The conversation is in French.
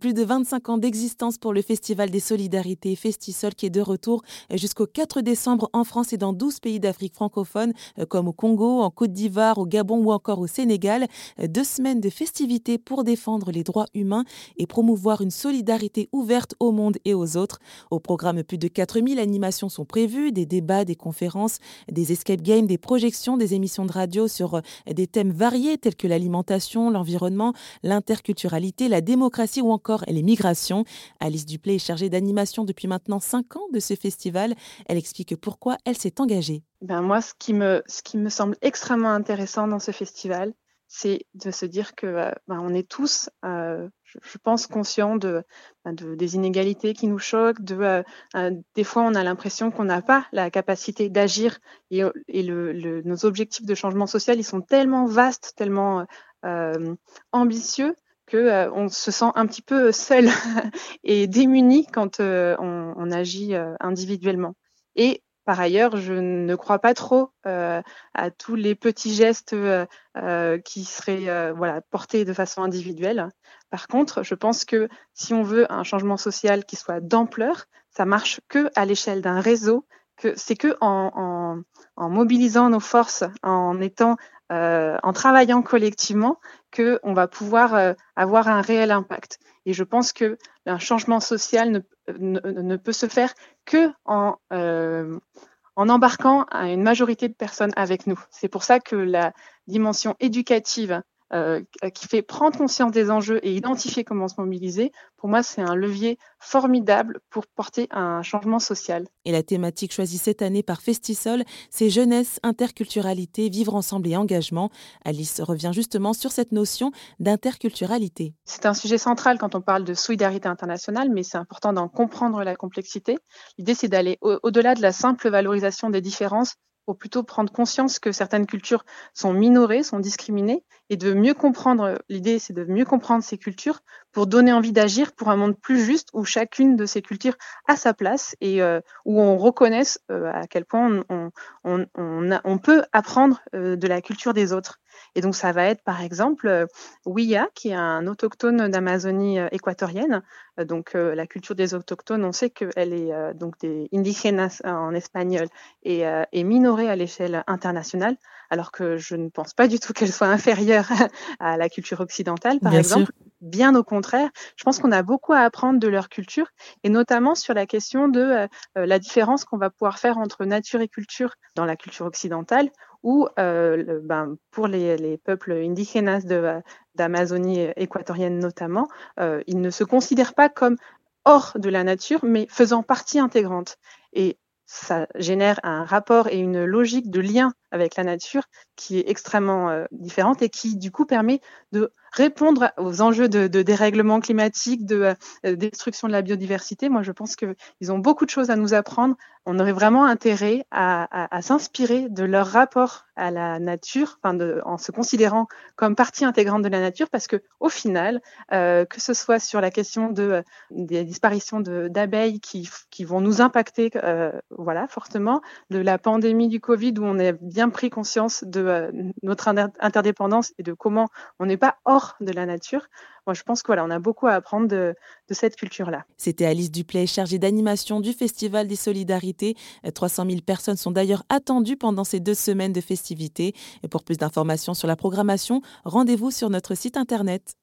Plus de 25 ans d'existence pour le Festival des Solidarités Festisol qui est de retour jusqu'au 4 décembre en France et dans 12 pays d'Afrique francophone comme au Congo, en Côte d'Ivoire, au Gabon ou encore au Sénégal. Deux semaines de festivités pour défendre les droits humains et promouvoir une solidarité ouverte au monde et aux autres. Au programme, plus de 4000 animations sont prévues, des débats, des conférences, des escape games, des projections, des émissions de radio sur des thèmes variés tels que l'alimentation, l'environnement, l'interculturalité, la démocratie ou encore les migrations. Alice Duplay est chargée d'animation depuis maintenant cinq ans de ce festival. Elle explique pourquoi elle s'est engagée. Ben moi, ce qui, me, ce qui me semble extrêmement intéressant dans ce festival, c'est de se dire que euh, ben, on est tous, euh, je, pense, conscients ben, de, des inégalités qui nous choquent. Euh, des fois, on a l'impression qu'on n'a pas la capacité d'agir et, nos objectifs de changement social, ils sont tellement vastes, tellement ambitieux que euh, se sent un petit peu seul et démuni quand euh, on, on, agit euh, individuellement. Et par ailleurs, je ne crois pas trop à tous les petits gestes qui seraient voilà, portés de façon individuelle. Par contre, je pense que si on veut un changement social qui soit d'ampleur, ça marche que à l'échelle d'un réseau. Que c'est que en, en, en, mobilisant nos forces, en étant, en travaillant collectivement, qu'on va pouvoir euh, avoir un réel impact. Et je pense que un changement social ne, peut se faire que en, euh, en embarquant une majorité de personnes avec nous. C'est pour ça que la dimension éducative euh, qui fait prendre conscience des enjeux et identifier comment se mobiliser, pour moi, c'est un levier formidable pour porter un changement social. Et la thématique choisie cette année par Festisol, c'est jeunesse, interculturalité, vivre ensemble et engagement. Alice revient justement sur cette notion d'interculturalité. C'est un sujet central quand on parle de solidarité internationale, mais c'est important d'en comprendre la complexité. L'idée, c'est d'aller au-delà de la simple valorisation des différences faut plutôt prendre conscience que certaines cultures sont minorées, sont discriminées, et de mieux comprendre, l'idée c'est de mieux comprendre ces cultures pour donner envie d'agir pour un monde plus juste où chacune de ces cultures a sa place et euh, où on reconnaisse euh, à quel point on peut apprendre euh, de la culture des autres. Et donc ça va être par exemple Ouya, qui est un autochtone d'Amazonie équatorienne. Donc la culture des autochtones, on sait qu'elle est donc des indígenas en espagnol et, est minorée à l'échelle internationale, alors que je ne pense pas du tout qu'elle soit inférieure à la culture occidentale, par exemple. Bien au contraire, je pense qu'on a beaucoup à apprendre de leur culture et notamment sur la question de la différence qu'on va pouvoir faire entre nature et culture dans la culture occidentale ou euh, ben, pour les, les, peuples indigènes d'Amazonie équatorienne notamment, euh, ils ne se considèrent pas comme hors de la nature, mais faisant partie intégrante. Et ça génère un rapport et une logique de lien avec la nature qui est extrêmement euh, différente et qui du coup permet de répondre aux enjeux de, dérèglement climatique, de euh, destruction de la biodiversité. Moi, je pense qu'ils ont beaucoup de choses à nous apprendre. On aurait vraiment intérêt à, s'inspirer de leur rapport à la nature, en se considérant comme partie intégrante de la nature, parce que au final, euh, que ce soit sur la question de des disparitions d'abeilles qui, vont nous impacter, voilà, fortement, de la pandémie du Covid où on a bien pris conscience de notre interdépendance et de comment on n'est pas hors de la nature. Moi, je pense qu'on a beaucoup à apprendre de, de cette culture-là. C'était Alice Duplay, chargée d'animation du Festival des Solidarités. 300 000 personnes sont d'ailleurs attendues pendant ces deux semaines de festivités. Et pour plus d'informations sur la programmation, rendez-vous sur notre site internet.